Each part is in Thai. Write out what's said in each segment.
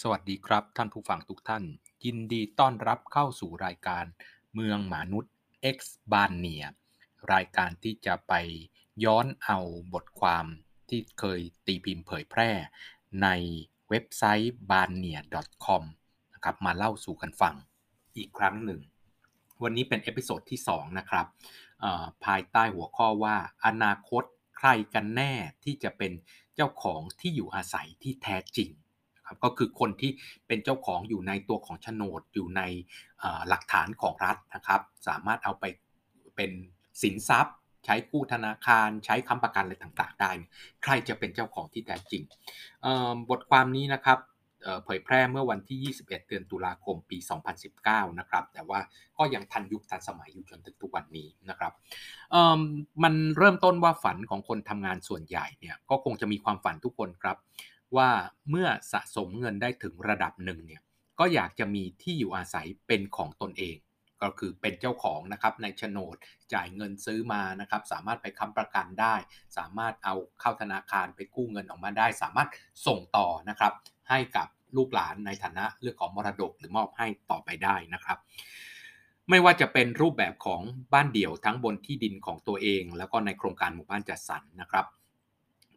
สวัสดีครับท่านผู้ฟังทุกท่าน ยินดีต้อนรับเข้าสู่รายการเมืองมนุษย์ X บานเนียรายการที่จะไปย้อนเอาบทความที่เคยตีพิมพ์เผยแพร่ ในเว็บไซต์ b a a n i a com นะครับมาเล่าสู่กันฟังอีกครั้งหนึ่ง วันนี้เป็น episode ที่ 2 นะครับภายใต้หัวข้อว่าอนาคตใครกันแน่ที่จะเป็นเจ้าของที่อยู่อาศัยที่แท้จริง ครับก็คือคนที่เป็นเจ้าของอยู่ในตัวของโฉนดอยู่ในหลักฐานของรัฐนะครับ สามารถเอาไปเป็นสินทรัพย์ ใช้กู้ธนาคาร ใช้ค้ำประกันอะไรต่างๆ ได้ ใครจะเป็นเจ้าของที่แท้จริง บทความนี้นะครับเผยแพร่เมื่อวันที่ 21 เดือนตุลาคมปี 2019 นะครับ แต่ว่าก็ยังทันยุคทันสมัยอยู่จนถึงทุกวันนี้นะครับ มันเริ่มต้นว่าฝันของคนทำงานส่วนใหญ่เนี่ย ก็คงจะมีความฝันทุกคนครับ ว่าเมื่อสะสมเงินได้ถึงระดับหนึ่งเนี่ยก็อยากจะมีที่อยู่อาศัยเป็นของตนเอง ก็คือเป็นเจ้าของนะครับในโฉนดจ่ายเงินซื้อมานะครับ สามารถไปค้ำประกันได้ สามารถเอาเข้าธนาคารไปกู้เงินออกมาได้ สามารถส่งต่อนะครับ ให้กับลูกหลานในฐานะเรื่องของมรดกหรือมอบให้ต่อไปได้นะครับ ไม่ว่าจะเป็นรูปแบบของบ้านเดี่ยวทั้งบนที่ดินของตัวเอง แล้วก็ในโครงการหมู่บ้านจัดสรรนะครับ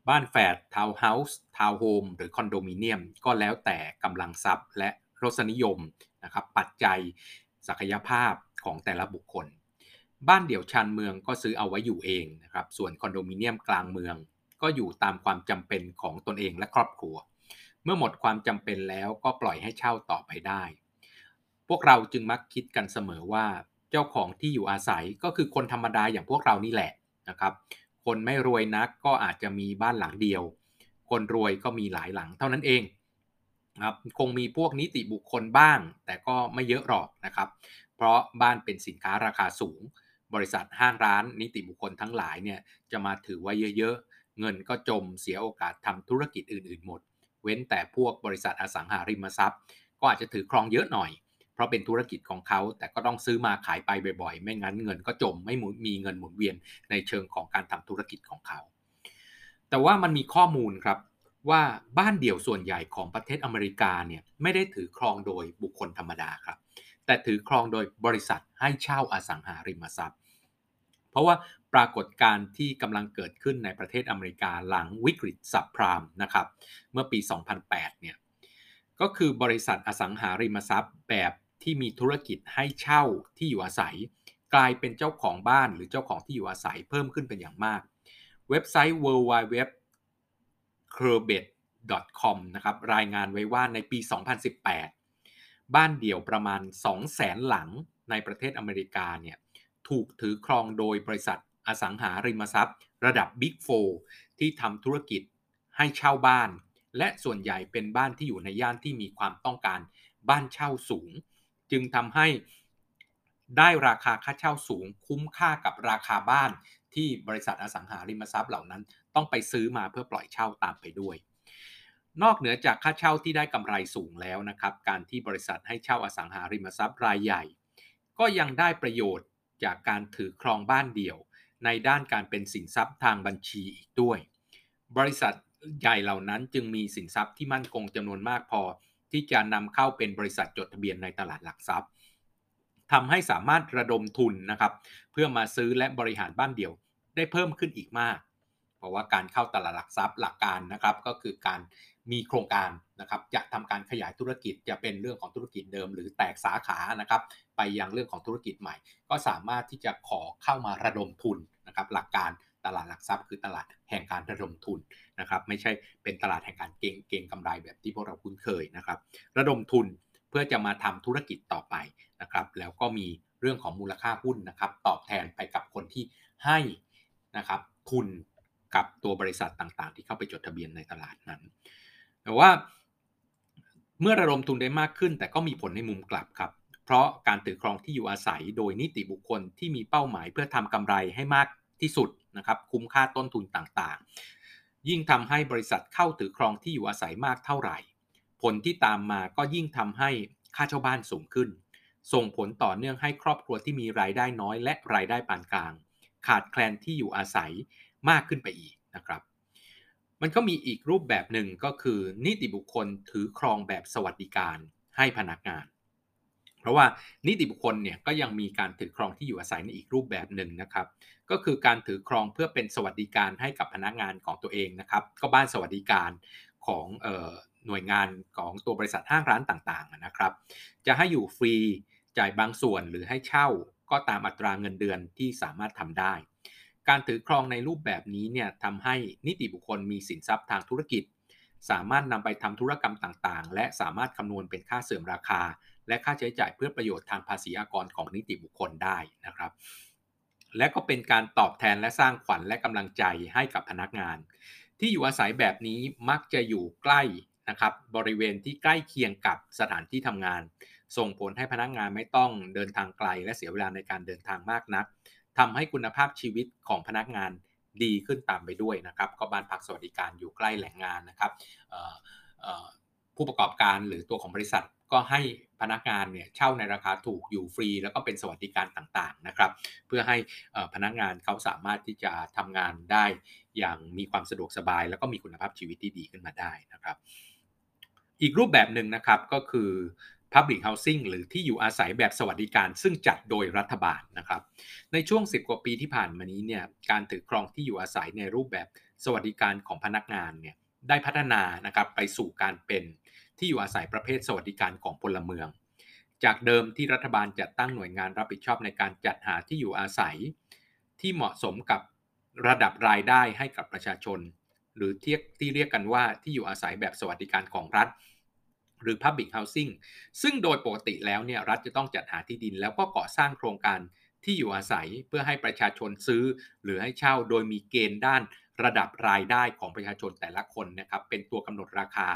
บ้านแฝดทาวน์เฮาส์ทาวน์โฮมหรือคอนโดมิเนียม ก็แล้วแต่กำลังทรัพย์และรสนิยมนะครับปัจจัยศักยภาพของแต่ละบุคคล บ้านเดี่ยวชานเมืองก็ซื้อเอาไว้อยู่เองนะครับส่วนคอนโดมิเนียมกลางเมือง ก็อยู่ตามความจำเป็นของตนเองและครอบครัว เมื่อหมดความจำเป็นแล้วก็ปล่อยให้เช่าต่อไปได้ พวกเราจึงมักคิดกันเสมอว่า เจ้าของที่อยู่อาศัยก็คือคนธรรมดาอย่างพวกเรานี่แหละนะครับ คนไม่รวยนักก็อาจจะมีบ้านหลังเดียว คนรวยก็มีหลายหลังเท่านั้นเองครับคงมีพวกนิติบุคคลบ้าง แต่ก็ไม่เยอะหรอกนะครับ เพราะบ้านเป็นสินค้าราคาสูง บริษัทห้างร้าน นิติบุคคลทั้งหลายเนี่ยจะมาถือไว้เยอะๆ เงินก็จมเสียโอกาสทำธุรกิจอื่นๆหมด เว้นแต่พวกบริษัทอสังหาริมทรัพย์ ก็อาจจะถือครองเยอะหน่อย เพราะเป็นธุรกิจของเขา แต่ก็ต้องซื้อมาขายไปบ่อยๆ ไม่งั้นเงินก็จมไม่มีเงินหมุนเวียนในเชิงของการทำธุรกิจของเขา แต่ว่ามันมีข้อมูลครับว่าบ้านเดี่ยวส่วนใหญ่ของประเทศอเมริกาเนี่ยไม่ได้ถือครองโดยบุคคลธรรมดาครับ แต่ถือครองโดยบริษัทให้เช่าอสังหาริมทรัพย์ เพราะว่าปรากฏการณ์ที่กำลังเกิดขึ้นในประเทศอเมริกาหลังวิกฤตสับพรามนะครับ เมื่อปี 2008 เนี่ยก็คือบริษัทอสังหาริมทรัพย์แบบ ที่มีธุรกิจให้เช่าที่อยู่อาศัย กลายเป็นเจ้าของบ้านหรือเจ้าของที่อยู่อาศัยเพิ่มขึ้นเป็นอย่างมาก เว็บไซต์ w w w c r b e t com นะครับรายงานไว้ว่าในปี 2018 บ้านเดี่ยวประมาณ 200,000 หลังในประเทศอเมริกาเนี่ยถูกถือครองโดยบริษัทอสังหาริมทรัพย์ ระดับ Big 4ที่ทำธุรกิจให้เช่าบ้าน และส่วนใหญ่เป็นบ้านที่อยู่ในย่านที่มีความต้องการบ้านเช่าสูง จึงทำให้ได้ราคาค่าเช่าสูงคุ้มค่ากับราคาบ้านที่บริษัทอสังหาริมทรัพย์เหล่านั้น ต้องไปซื้อมาเพื่อปล่อยเช่าตามไปด้วย นอกเหนือจากค่าเช่าที่ได้กำไรสูงแล้วนะครับ การที่บริษัทให้เช่าอสังหาริมทรัพย์รายใหญ่ ก็ยังได้ประโยชน์จากการถือครองบ้านเดี่ยว ในด้านการเป็นสินทรัพย์ทางบัญชีอีกด้วย บริษัทใหญ่เหล่านั้นจึงมีสินทรัพย์ที่มั่นคงจำนวนมากพอ ที่จะนำเข้าเป็นบริษัทจดทะเบียนในตลาดหลักทรัพย์ทำให้สามารถระดมทุนนะครับ เพื่อมาซื้อและบริหารบ้านเดี่ยวได้เพิ่มขึ้นอีกมาก เพราะว่าการเข้าตลาดหลักทรัพย์หลักการนะครับ ก็คือการมีโครงการนะครับจะทำการขยายธุรกิจจะเป็นเรื่องของธุรกิจเดิม หรือแตกสาขานะครับ ไปยังเรื่องของธุรกิจใหม่ ก็สามารถที่จะขอเข้ามาระดมทุนนะครับ หลักการ ตลาดหลักทรัพย์คือตลาดแห่งการระดมทุนนะครับไม่ใช่เป็นตลาดแห่งการเก็งเก็งกำไรแบบที่พวกเราคุ้นเคยนะครับระดมทุนเพื่อจะมาทำธุรกิจต่อไปนะครับแล้วก็มีเรื่องของมูลค่าหุ้นนะครับตอบแทนไปกับคนที่ให้นะครับทุนกับตัวบริษัทต่างๆ ที่เข้าไปจดทะเบียนในตลาดนั้น แต่ว่าเมื่อระดมทุนได้มากขึ้น แต่ก็มีผลในมุมกลับครับ เพราะการถือครองที่อยู่อาศัยโดยนิติบุคคลที่มีเป้าหมายเพื่อทำกำไรให้มากที่สุด นะครับคุ้มค่าต้นทุนต่างๆ ยิ่งทำให้บริษัทเข้าถือครองที่อยู่อาศัยมากเท่าไหร่ ผลที่ตามมาก็ยิ่งทำให้ค่าเช่าบ้านสูงขึ้น ส่งผลต่อเนื่องให้ครอบครัวที่มีรายได้น้อยและรายได้ปานกลาง ขาดแคลนที่อยู่อาศัยมากขึ้นไปอีกนะครับ มันก็มีอีกรูปแบบหนึ่งก็คือนิติบุคคลถือครองแบบสวัสดิการให้พนักงาน เพราะว่านิติบุคคลเนี่ยก็ยังมีการถือครองที่อยู่อาศัยในอีกรูปแบบหนึ่งนะครับ ก็คือการถือครองเพื่อเป็นสวัสดิการให้กับพนักงานของตัวเองนะครับ ก็บ้านสวัสดิการของหน่วยงานของตัวบริษัทห้างร้านต่างๆนะครับ จะให้อยู่ฟรีจ่ายบางส่วนหรือให้เช่าก็ตามอัตราเงินเดือนที่สามารถทำได้ การถือครองในรูปแบบนี้เนี่ยทำให้นิติบุคคลมีสินทรัพย์ทางธุรกิจ สามารถนำไปทำธุรกรรมต่างๆ และสามารถคำนวณเป็นค่าเสื่อมราคา และค่าใช้จ่ายเพื่อประโยชน์ทางภาษีอากรของนิติบุคคลได้นะครับ และก็เป็นการตอบแทนและสร้างขวัญและกำลังใจให้กับพนักงาน ที่อยู่อาศัยแบบนี้มักจะอยู่ใกล้นะครับบริเวณที่ใกล้เคียงกับสถานที่ทำงาน ส่งผลให้พนักงานไม่ต้องเดินทางไกล และเสียเวลาในการเดินทางมากนักทำให้คุณภาพชีวิตของพนักงานดีขึ้นตามไปด้วยนะครับก็บ้านพักสวัสดิการอยู่ใกล้แหล่งงานนะครับผู้ประกอบการหรือตัวของบริษัท ก็ให้พนักงานเนี่ยเช่าในราคาถูกอยู่ฟรี แล้วก็เป็นสวัสดิการต่างๆนะครับ เพื่อให้พนักงานเขาสามารถที่จะทำงานได้อย่างมีความสะดวกสบาย แล้วก็มีคุณภาพชีวิตที่ดีขึ้นมาได้นะครับ อีกรูปแบบหนึ่งนะครับก็คือ Public Housing หรือที่อยู่อาศัยแบบสวัสดิการซึ่งจัดโดยรัฐบาลนะครับ ในช่วง 10 กว่าปีที่ผ่านมานี้เนี่ยการถือครองที่อยู่อาศัยในรูปแบบสวัสดิการของพนักงานเนี่ยได้พัฒนานะครับไปสู่การเป็น ที่อยู่อาศัยประเภทสวัสดิการของพลเมือง จากเดิมที่รัฐบาลจัดตั้งหน่วยงานรับผิดชอบในการจัดหาที่อยู่อาศัย ที่เหมาะสมกับระดับรายได้ให้กับประชาชน หรือที่ที่เรียกกันว่าที่อยู่อาศัยแบบสวัสดิการของรัฐ หรือ Public Housing ซึ่งโดยปกติแล้วเนี่ยรัฐจะต้องจัดหาที่ดิน แล้วก็ก่อสร้างโครงการที่อยู่อาศัยเพื่อให้ประชาชนซื้อ หรือให้เช่าโดยมีเกณฑ์ด้านระดับรายได้ของประชาชนแต่ละคนนะครับเป็นตัวกำหนดราคา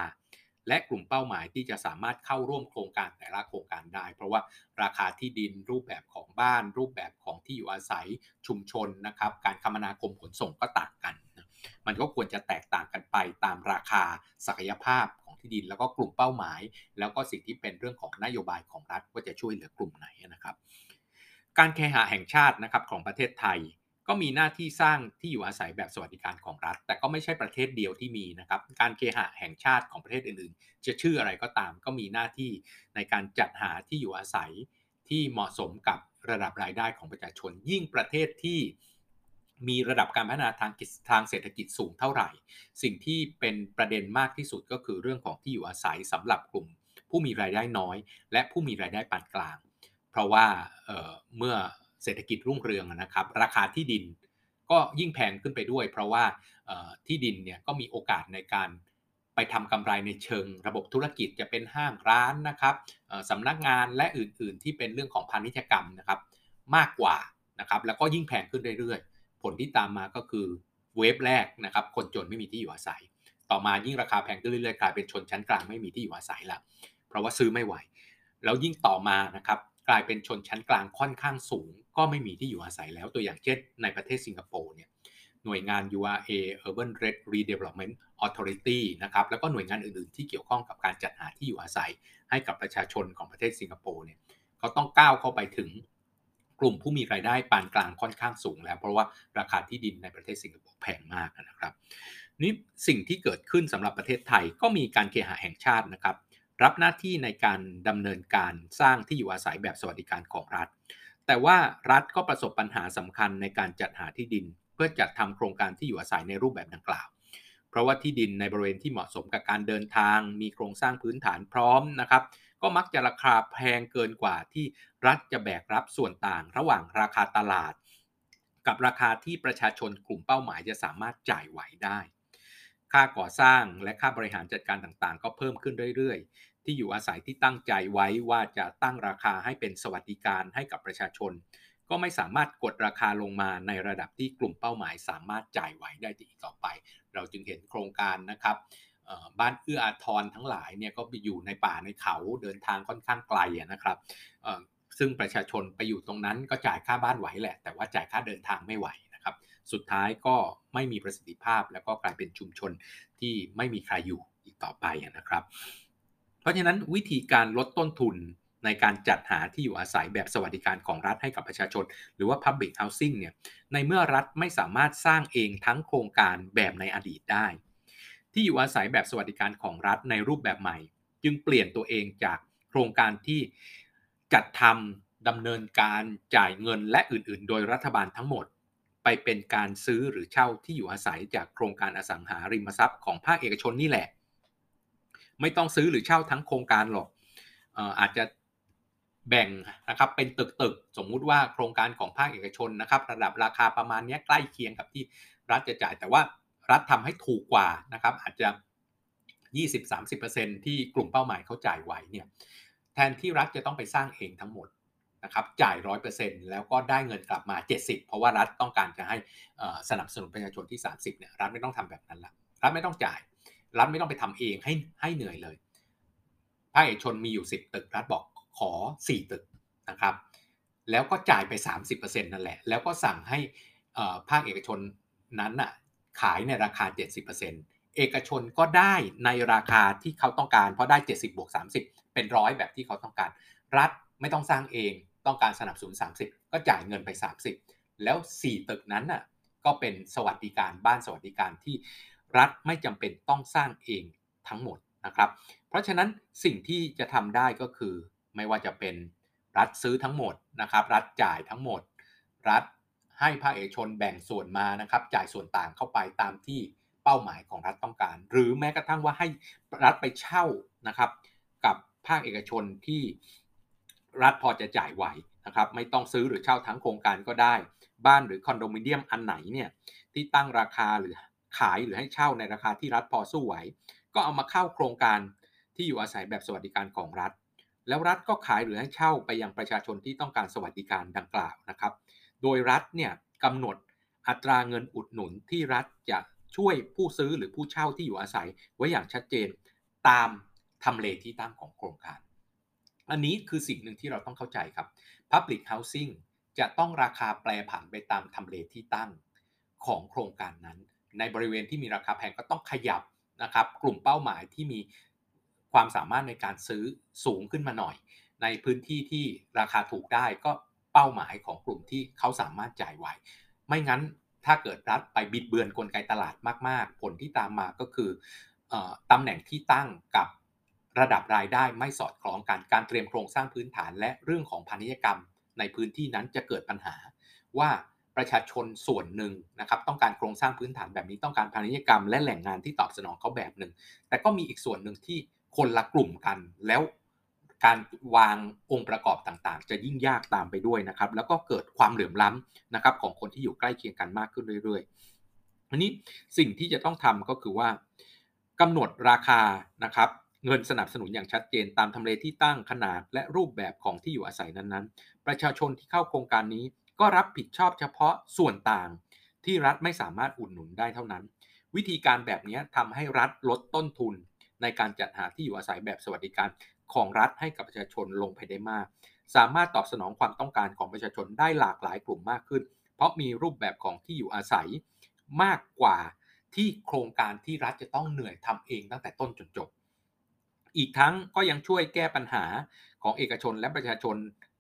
และกลุ่มเป้าหมายที่จะสามารถเข้าร่วมโครงการแต่ละโครงการได้ เพราะว่าราคาที่ดินรูปแบบของบ้าน รูปแบบของที่อยู่อาศัยชุมชนนะครับการคมนาคมขนส่งก็ต่างกัน มันก็ควรจะแตกต่างกันไปตามราคาศักยภาพของที่ดิน แล้วก็กลุ่มเป้าหมาย แล้วก็สิ่งที่เป็นเรื่องของนโยบายของรัฐว่าจะช่วยเหลือกลุ่มไหนนะครับ การแคหะแห่งชาตินะครับของประเทศไทย ก็มีหน้าที่สร้างที่อยู่อาศัยแบบสวัสดิการของรัฐ แต่ก็ไม่ใช่ประเทศเดียวที่มีนะครับ การเคหะแห่งชาติของประเทศอื่นๆ จะชื่ออะไรก็ตาม ก็มีหน้าที่ในการจัดหาที่อยู่อาศัยที่เหมาะสมกับระดับรายได้ของประชาชน ยิ่งประเทศที่มีระดับการพัฒนาทางทางเศรษฐกิจสูงเท่าไหร่ สิ่งที่เป็นประเด็นมากที่สุดก็คือเรื่องของที่อยู่อาศัยสำหรับกลุ่ม ผู้มีรายได้น้อย และผู้มีรายได้ปานกลาง เพราะว่าเเมื่อ เศรษฐกิจรุ่งเรืองนะครับ ราคาที่ดินก็ยิ่งแพงขึ้นไปด้วย เพราะว่าที่ดินเนี่ยก็มีโอกาสในการไปทำกำไรในเชิงระบบธุรกิจจะเป็นห้างร้านนะครับสำนักงานและอื่นๆ ที่เป็นเรื่องของพาณิชยกรรมนะครับ มากกว่านะครับแล้วก็ยิ่งแพงขึ้นเรื่อยๆ ผลที่ตามมาก็คือเวฟแรกนะครับ คนจนไม่มีที่อยู่อาศัย ต่อมายิ่งราคาแพงขึ้นเรื่อยๆกลายเป็นชนชั้นกลางไม่มีที่อยู่อาศัยละเพราะว่าซื้อไม่ไหว แล้วยิ่งต่อมานะครับ กลายเป็นชนชั้นกลางค่อนข้างสูง ก็ไม่มีที่อยู่อาศัยแล้วตัวอย่างเช่น ในประเทศสิงคโปร์เนี่ยหน่วยงาน URA Urban Redevelopment Authority นะครับแล้วก็หน่วยงานอื่นๆ ที่เกี่ยวข้องกับการจัดหาที่อยู่อาศัย ให้กับประชาชนของประเทศสิงคโปร์เนี่ยเขาต้องก้าวเข้าไปถึงกลุ่มผู้มีรายได้ปานกลางค่อนข้างสูงแล้ว เพราะว่าราคาที่ดินในประเทศสิงคโปร์แพงมากนะครับนี่สิ่งที่เกิดขึ้นสำหรับประเทศไทยก็มีการเคหะแห่งชาตินะครับ รับหน้าที่ในการดำเนินการสร้างที่อยู่อาศัยแบบสวัสดิการของรัฐ แต่ว่ารัฐก็ประสบปัญหาสำคัญในการจัดหาที่ดิน เพื่อจัดทำโครงการที่อยู่อาศัยในรูปแบบดังกล่าว เพราะว่าที่ดินในบริเวณที่เหมาะสมกับการเดินทาง มีโครงสร้างพื้นฐานพร้อมนะครับก็มักจะราคาแพงเกินกว่าที่รัฐจะแบกรับส่วนต่างระหว่างราคาตลาด กับราคาที่ประชาชนกลุ่มเป้าหมายจะสามารถจ่ายไหวได้ ค่าก่อสร้างและค่าบริหารจัดการต่างๆ ก็เพิ่มขึ้นเรื่อย ที่อยู่อาศัยที่ตั้งใจไว้ว่าจะตั้งราคาให้เป็นสวัสดิการให้กับประชาชน ก็ไม่สามารถกดราคาลงมาในระดับที่กลุ่มเป้าหมาย สามารถจ่ายไหวได้อีกต่อไป เราจึงเห็นโครงการนะครับบ้านเอื้ออาทรทั้งหลายเนี่ยก็ไปอยู่ในป่าในเขาเดินทางค่อนข้างไกลนะครับซึ่งประชาชนไปอยู่ตรงนั้นก็จ่ายค่าบ้านไหวแหละ แต่ว่าจ่ายค่าเดินทางไม่ไหวนะครับ สุดท้ายก็ไม่มีประสิทธิภาพ แล้วก็กลายเป็นชุมชนที่ไม่มีใครอยู่อีกต่อไปนะครับ เพราะฉะนั้นวิธีการลดต้นทุนในการจัดหาที่อยู่อาศัยแบบสวัสดิการของรัฐให้กับประชาชน หรือว่า Public Housing เนี่ยในเมื่อรัฐไม่สามารถสร้างเองทั้งโครงการแบบในอดีตได้ ที่อยู่อาศัยแบบสวัสดิการของรัฐในรูปแบบใหม่ จึงเปลี่ยนตัวเองจากโครงการที่จัดทำดำเนินการจ่ายเงินและอื่น ๆ โดยรัฐบาลทั้งหมด ไปเป็นการซื้อหรือเช่าที่อยู่อาศัยจากโครงการอสังหาริมทรัพย์ของภาคเอกชนนี่แหละ ไม่ต้องซื้อหรือเช่าทั้งโครงการหรอกอาจจะแบ่งนะครับเป็นตึกๆสมมุติว่าโครงการของภาคเอกชนนะครับ ระดับราคาประมาณนี้ใกล้เคียงกับที่รัฐจะจ่าย แต่ว่ารัฐทำให้ถูกกว่านะครับ อาจจะ 20-30%ที่กลุ่มเป้าหมายเขาจ่ายไหวเนี่ยแทนที่รัฐจะต้องไปสร้างเองทั้งหมดนะครับจ่าย 100%แล้วก็ได้เงินกลับมา 70 เพราะว่ารัฐต้องการจะให้สนับสนุนประชาชนที่ 30เนี่ยรัฐไม่ต้องทำแบบนั้นละรัฐไม่ต้องจ่าย รัฐไม่ต้องไปทำเองให้ให้เหนื่อยเลยภาคเอกชนมีอยู่ 10 ตึก รัฐบอกขอ 4 ตึกนะครับ แล้วก็จ่ายไป 30%นั่นแหละ แล้วก็สั่งให้ภาคเอกชนนั้นน่ะขายในราคา 70%เอกชนก็ได้ในราคาที่เขาต้องการ เพราะได้ 70บวก30 เป็นร้อยแบบที่เขาต้องการ รัฐไม่ต้องสร้างเองต้องการสนับสนุน 30 ก็จ่ายเงินไป 30 แล้ว 4 ตึกนั้นน่ะก็เป็นสวัสดิการบ้านสวัสดิการที่ รัฐไม่จำเป็นต้องสร้างเองทั้งหมดนะครับ เพราะฉะนั้นสิ่งที่จะทำได้ก็คือไม่ว่าจะเป็นรัฐซื้อทั้งหมดนะครับ รัฐจ่ายทั้งหมด รัฐให้ภาคเอกชนแบ่งส่วนมานะครับ จ่ายส่วนต่างเข้าไปตามที่เป้าหมายของรัฐต้องการ หรือแม้กระทั่งว่าให้รัฐไปเช่านะครับ กับภาคเอกชนที่รัฐพอจะจ่ายไหวนะครับ ไม่ต้องซื้อหรือเช่าทั้งโครงการก็ได้ บ้านหรือคอนโดมิเนียมอันไหนเนี่ยที่ตั้งราคาหรือ ขายหรือให้เช่าในราคาที่รัฐพอสู้ไหว ก็เอามาเข้าโครงการที่อยู่อาศัยแบบสวัสดิการของรัฐ แล้วรัฐก็ขายหรือให้เช่าไปยังประชาชนที่ต้องการสวัสดิการดังกล่าวนะครับ โดยรัฐเนี่ยกำหนดอัตราเงินอุดหนุนที่รัฐจะช่วยผู้ซื้อหรือผู้เช่าที่อยู่อาศัยไว้อย่างชัดเจนตามทำเลที่ตั้งของโครงการ อันนี้คือสิ่งหนึ่งที่เราต้องเข้าใจครับ Public Housing จะต้องราคาแปรผันไปตามทำเลที่ตั้งของโครงการนั้น ในบริเวณที่มีราคาแพงก็ต้องขยับนะครับกลุ่มเป้าหมายที่มีความสามารถในการซื้อสูงขึ้นมาหน่อย ในพื้นที่ที่ราคาถูกได้ก็เป้าหมายของกลุ่มที่เขาสามารถจ่ายไหวไม่งั้นถ้าเกิดรัฐไปบิดเบือนกลไกตลาดมาก ๆ ผลที่ตามมาก็คือตำแหน่งที่ตั้งกับระดับรายได้ไม่สอดคล้องกันการเตรียมโครงสร้างพื้นฐานและเรื่องของพาณิชยกรรมในพื้นที่นั้นจะเกิดปัญหาว่า ประชาชนส่วนหนึ่งนะครับต้องการโครงสร้างพื้นฐานแบบนี้ต้องการพาณิชยกรรม และแหล่งงานที่ตอบสนองเขาแบบหนึ่งแต่ก็มีอีกส่วนหนึ่งที่คนละกลุ่มกัน แล้วการวางองค์ประกอบต่างๆ จะยิ่งยากตามไปด้วยนะครับ แล้วก็เกิดความเหลื่อมล้ำนะครับของคนที่อยู่ใกล้เคียงกันมากขึ้นเรื่อยๆอันนี้สิ่งที่จะต้องทำก็คือว่ากำหนดราคานะครับเงินสนับสนุนอย่างชัดเจนตามทำเลที่ตั้งขนาดและรูปแบบของที่อยู่อาศัยนั้นๆ ประชาชนที่เข้าโครงการนี้ ก็รับผิดชอบเฉพาะส่วนต่างที่รัฐไม่สามารถอุดหนุนได้เท่านั้น วิธีการแบบนี้ทำให้รัฐลดต้นทุน ในการจัดหาที่อยู่อาศัยแบบสวัสดิการของรัฐให้กับประชาชนลงไปได้มาก สามารถตอบสนองความต้องการของประชาชนได้หลากหลายกลุ่มมากขึ้น เพราะมีรูปแบบของที่อยู่อาศัยมากกว่าที่โครงการที่รัฐจะต้องเหนื่อยทำเองตั้งแต่ต้นจนจบ อีกทั้งก็ยังช่วยแก้ปัญหาของเอกชนและประชาชน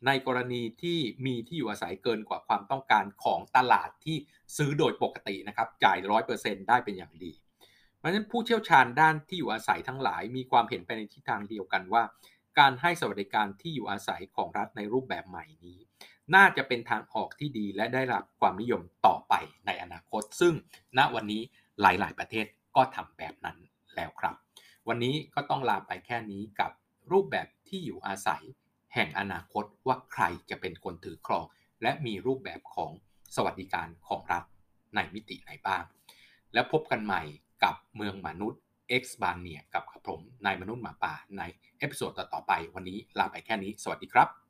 ในกรณีที่มีที่อยู่อาศัยเกินกว่าความต้องการของตลาดที่ซื้อโดยปกตินะครับจ่ายร้อยเปอร์เซ็นได้เป็นอย่างดีเพราะฉะนั้นผู้เชี่ยวชาญด้านที่อยู่อาศัยทั้งหลาย มีความเห็นไปในทิศทางเดียวกันว่า การให้สวัสดิการที่อยู่อาศัยของรัฐในรูปแบบใหม่นี้ น่าจะเป็นทางออกที่ดีและได้รับความนิยมต่อไปในอนาคต ซึ่งณวันนี้หลาย ๆ ประเทศก็ทำแบบนั้นแล้วครับ วันนี้ก็ต้องลาไปแค่นี้กับรูปแบบที่อยู่อาศัย แห่งอนาคตว่าใครจะเป็นคนถือครอง และมีรูปแบบของสวัสดิการของรัฐในมิติไหนบ้าง แล้วพบกันใหม่กับเมืองมนุษย์ X บานเนียกับผมนายมนุษย์หมาป่าในเอพิโซดต่อไปวันนี้ลาไปแค่นี้ สวัสดีครับ